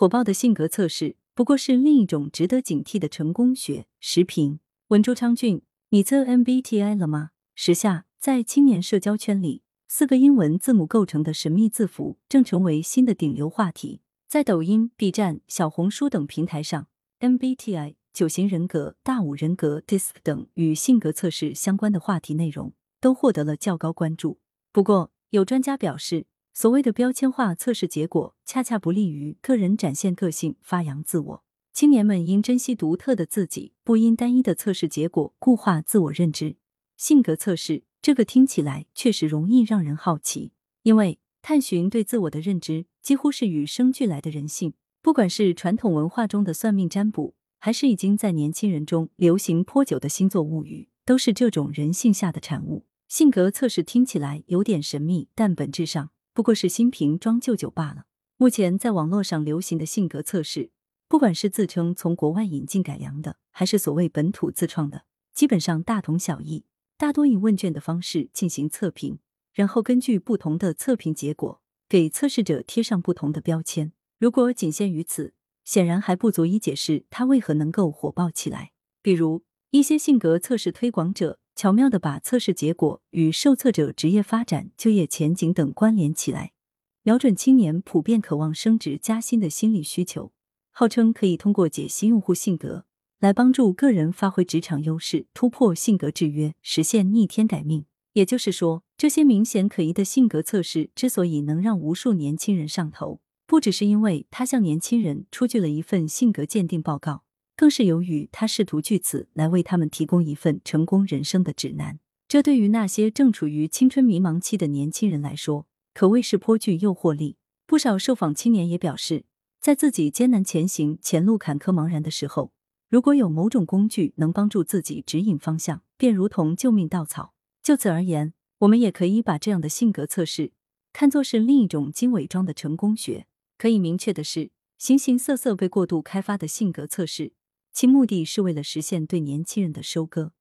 火爆的性格测试不过是另一种值得警惕的成功学。时评：文朱昌俊，你测 MBTI 了吗？时下，在青年社交圈里，四个英文字母构成的神秘字符正成为新的顶流话题。在抖音、B 站、小红书等平台上，MBTI、九型人格、大五人格、DISC 等与性格测试相关的话题内容都获得了较高关注。不过，有专家表示，所谓的标签化测试结果，恰恰不利于个人展现个性、发扬自我。青年们应珍惜独特的自己，不因单一的测试结果固化自我认知。性格测试这个听起来确实容易让人好奇，因为探寻对自我的认知几乎是与生俱来的人性。不管是传统文化中的算命占卜，还是已经在年轻人中流行颇久的星座物语，都是这种人性下的产物。性格测试听起来有点神秘，但本质上。不过是新瓶装旧酒罢了。目前在网络上流行的性格测试，不管是自称从国外引进改良的，还是所谓本土自创的，基本上大同小异。大多以问卷的方式进行测评，然后根据不同的测评结果，给测试者贴上不同的标签。如果仅限于此，显然还不足以解释它为何能够火爆起来。比如，一些性格测试推广者。巧妙的把测试结果与受测者职业发展、就业前景等关联起来，瞄准青年普遍渴望升职加薪的心理需求，号称可以通过解析用户性格来帮助个人发挥职场优势、突破性格制约、实现逆天改命。也就是说，这些明显可疑的性格测试之所以能让无数年轻人上头，不只是因为他向年轻人出具了一份性格鉴定报告。更是由于他试图据此来为他们提供一份成功人生的指南，这对于那些正处于青春迷茫期的年轻人来说，可谓是颇具诱惑力。不少受访青年也表示，在自己艰难前行、前路坎坷茫然的时候，如果有某种工具能帮助自己指引方向，便如同救命稻草。就此而言，我们也可以把这样的性格测试看作是另一种经伪装的成功学。可以明确的是，形形色色被过度开发的性格测试。其目的是为了实现对年轻人的收割，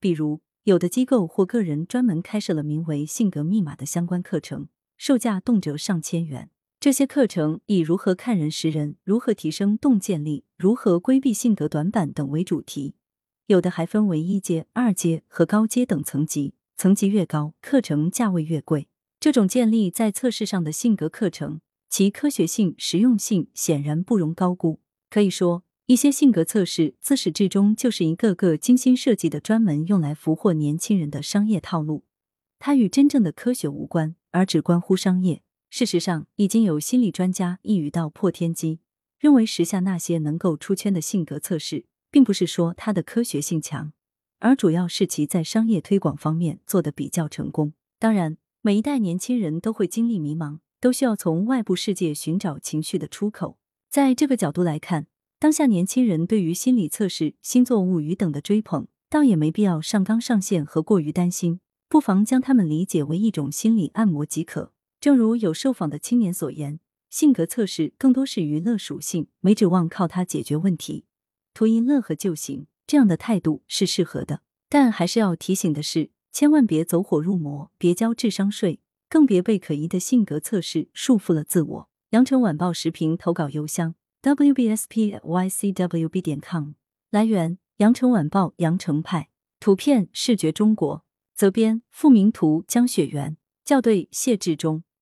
比如有的机构或个人专门开设了名为“性格密码”的相关课程，售价动辄上千元。这些课程以如何看人识人、如何提升洞见力、如何规避性格短板等为主题，有的还分为一阶、二阶和高阶等层级，层级越高，课程价位越贵。这种建立在测试上的性格课程，其科学性、实用性显然不容高估。可以说。一些性格测试自始至终就是一个个精心设计的专门用来俘获年轻人的商业套路，它与真正的科学无关，而只关乎商业。事实上，已经有心理专家一语道破天机，认为时下那些能够出圈的性格测试，并不是说它的科学性强，而主要是其在商业推广方面做的比较成功。当然，每一代年轻人都会经历迷茫，都需要从外部世界寻找情绪的出口。在这个角度来看。当下年轻人对于心理测试、星座物语等的追捧，倒也没必要上纲上线和过于担心，不妨将他们理解为一种心理按摩即可。正如有受访的青年所言，性格测试更多是娱乐属性，没指望靠它解决问题，图一乐呵就行。这样的态度是适合的，但还是要提醒的是，千万别走火入魔，别交智商税，更别被可疑的性格测试束缚了自我。羊城晚报时评投稿邮箱。Wbspycwb 点 com 来源：羊城晚报羊城派。图片视觉中国。责编付明图江雪源校对谢志忠。